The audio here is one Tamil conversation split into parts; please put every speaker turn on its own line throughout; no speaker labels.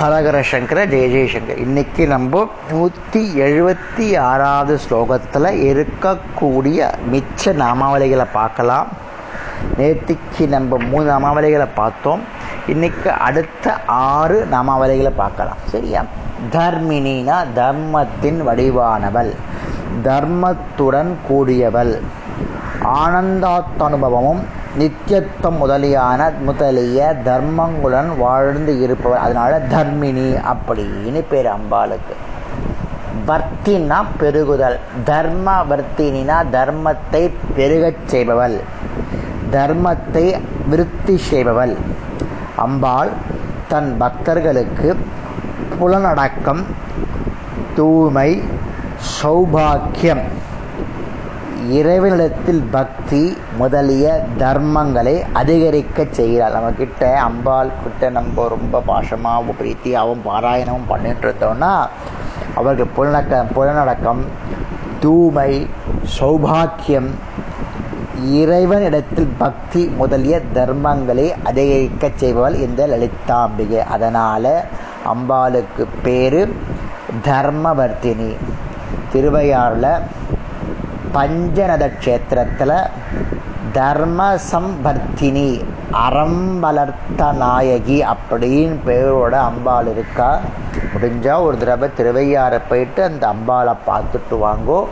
ஹரஹர சங்கர ஜெய ஜெயசங்கர் இன்னைக்கு நம்ம நூற்றி எழுபத்தி ஆறாவது ஸ்லோகத்தில் இருக்கக்கூடிய மிச்ச நாமாவளிகளை பார்க்கலாம். நேற்றுக்கு நம்ம மூணு நாமாவளிகளை பார்த்தோம். இன்னைக்கு அடுத்த ஆறு நாமாவளிகளை பார்க்கலாம். சரியா? தர்மினா தர்மத்தின் வடிவானவள். தர்மத்துடன் கூடியவள். ஆனந்தாத்தனுபவமும் நித்தியத்துவம் முதலியான முதலிய தர்மங்களுடன் வாழ்ந்து இருப்பவர். அதனால தர்மினி அப்படின்னு பேர் அம்பாளுக்கு. வர்த்தினா பெருகுதல். தர்ம வர்த்தினா தர்மத்தை பெருகச் செய்பவள். தர்மத்தை விருத்தி செய்பவள். அம்பாள் தன் பக்தர்களுக்கு புலனடக்கம் தூய்மை சௌபாக்கியம். இறைவனிடத்தில் பக்தி முதலிய தர்மங்களை அதிகரிக்க செய்கிறாள். நம்ம கிட்ட அம்பாள் கிட்ட நம்ம ரொம்ப பாஷமாகவும் பிரீத்தியாகவும் பாராயணமும் பண்ணிட்டு இருந்தோம்னா அவருக்கு புலனக்க புலனடக்கம் தூய்மை சௌபாக்கியம் இறைவனிடத்தில் பக்தி முதலிய தர்மங்களை அதிகரிக்க செய்பவள் இந்த லலிதாம்பிகை. அதனால அம்பாளுக்கு பேரு தர்மவர்த்தினி. திருவையாறுல பஞ்சநத க்ஷேத்திரத்தில் தர்ம சம்பர்த்தினி அறம் வளர்த்த நாயகி அப்படின்னு பேரோட அம்பாள் இருக்கா? முடிஞ்சால் ஒரு தடவை திருவையாறு போயிட்டு அந்த அம்பாளை பார்த்துட்டு வாங்கோ.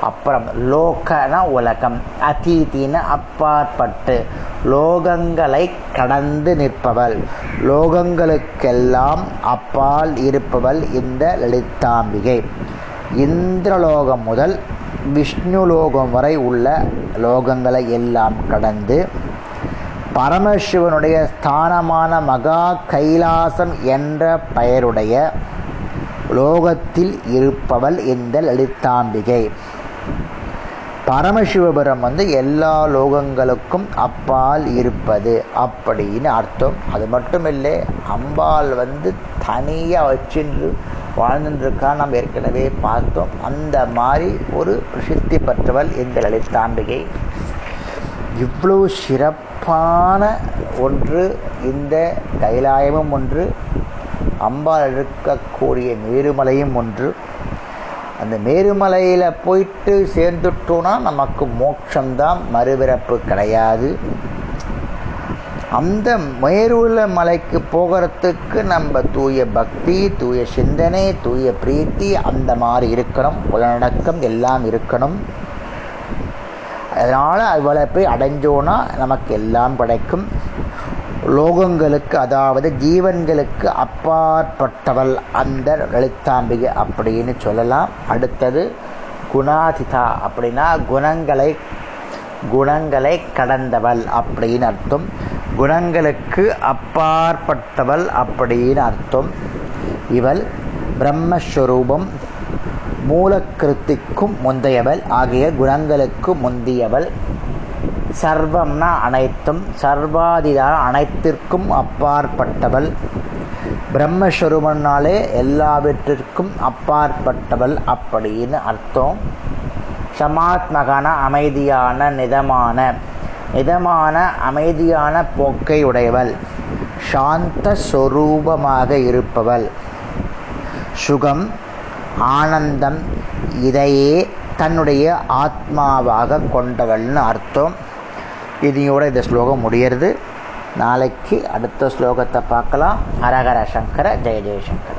அப்புறம் லோகனா உலகம் அதீதின அப்பாற்பட்டு லோகங்களை கடந்து நிற்பவள். லோகங்களுக்கெல்லாம் அப்பால் இருப்பவள் இந்த லலிதாம்பிகை. இந்திரலோகம் முதல் விஷ்ணு லோகம் வரை உள்ள லோகங்களை எல்லாம் கடந்து பரமசிவனுடைய ஸ்தானமான மகா கைலாசம் என்ற பெயருடைய லோகத்தில் இருப்பவள் இந்த லலிதாம்பிகை. பரமசிவபுரம் வந்து எல்லா லோகங்களுக்கும் அப்பால் இருப்பது அப்படின்னு அர்த்தம். அது மட்டும் இல்லை அம்பாள் வந்து தனியாக வச்சுட்டு வாழ்ந்துருக்கா? நாம் ஏற்கனவே பார்த்தோம். அந்த மாதிரி ஒரு பிரசித்தி பெற்றவள் இந்த லலிதாம்பிகை இவ்வளவு சிறப்பான ஒன்று இந்த கைலாயமும் ஒன்று அம்பாள் இருக்கக்கூடிய மேருமலையும் ஒன்று. அந்த மேருமலையில் போயிட்டு சேர்ந்துட்டோன்னா நமக்கு மோட்சம்தான் மறுபிறப்பு கிடையாது. அந்த மேருல மலைக்கு போகிறதுக்கு நம்ம தூய பக்தி தூய சிந்தனை தூய பிரீத்தி அந்த மாதிரி இருக்கணும். புலநடக்கம் எல்லாம் இருக்கணும். அதனால் அவ்வளோ போய் அடைஞ்சோன்னா நமக்கு எல்லாம் கிடைக்கும். லோகங்களுக்கு அதாவது ஜீவன்களுக்கு அப்பாற்பட்டவள் அந்த லலிதாம்பிகை அப்படின்னு சொல்லலாம். அடுத்தது குணாதிதா அப்படின்னா குணங்களை குணங்களை கடந்தவள் அப்படின்னு அர்த்தம். குணங்களுக்கு அப்பாற்பட்டவள் அப்படின்னு அர்த்தம். இவள் பிரம்மஸ்வரூபம் மூலக்கிருத்திக்கும் முந்தையவள் ஆகிய குணங்களுக்கு முந்தியவள். சர்வம்னா அனைத்தும் சர்வாதிதா அனைத்திற்கும் அப்பாற்பட்டவள். பிரம்மஸ்வரூபம்னாலே எல்லாவற்றிற்கும் அப்பாற்பட்டவள் அப்படின்னு அர்த்தம். சமாத்மகான அமைதியான நிதமான மிதமான அமைதியான போக்கை உடையவள். சாந்த சொரூபமாக இருப்பவள். சுகம் ஆனந்தம் இதையே தன்னுடைய ஆத்மாவாக கொண்டவள்னு அர்த்தம். இதையோட இந்த ஸ்லோகம் முடியறது. நாளைக்கு அடுத்த ஸ்லோகத்தை பார்க்கலாம். ஹரஹர சங்கர ஜெய ஜெயசங்கர.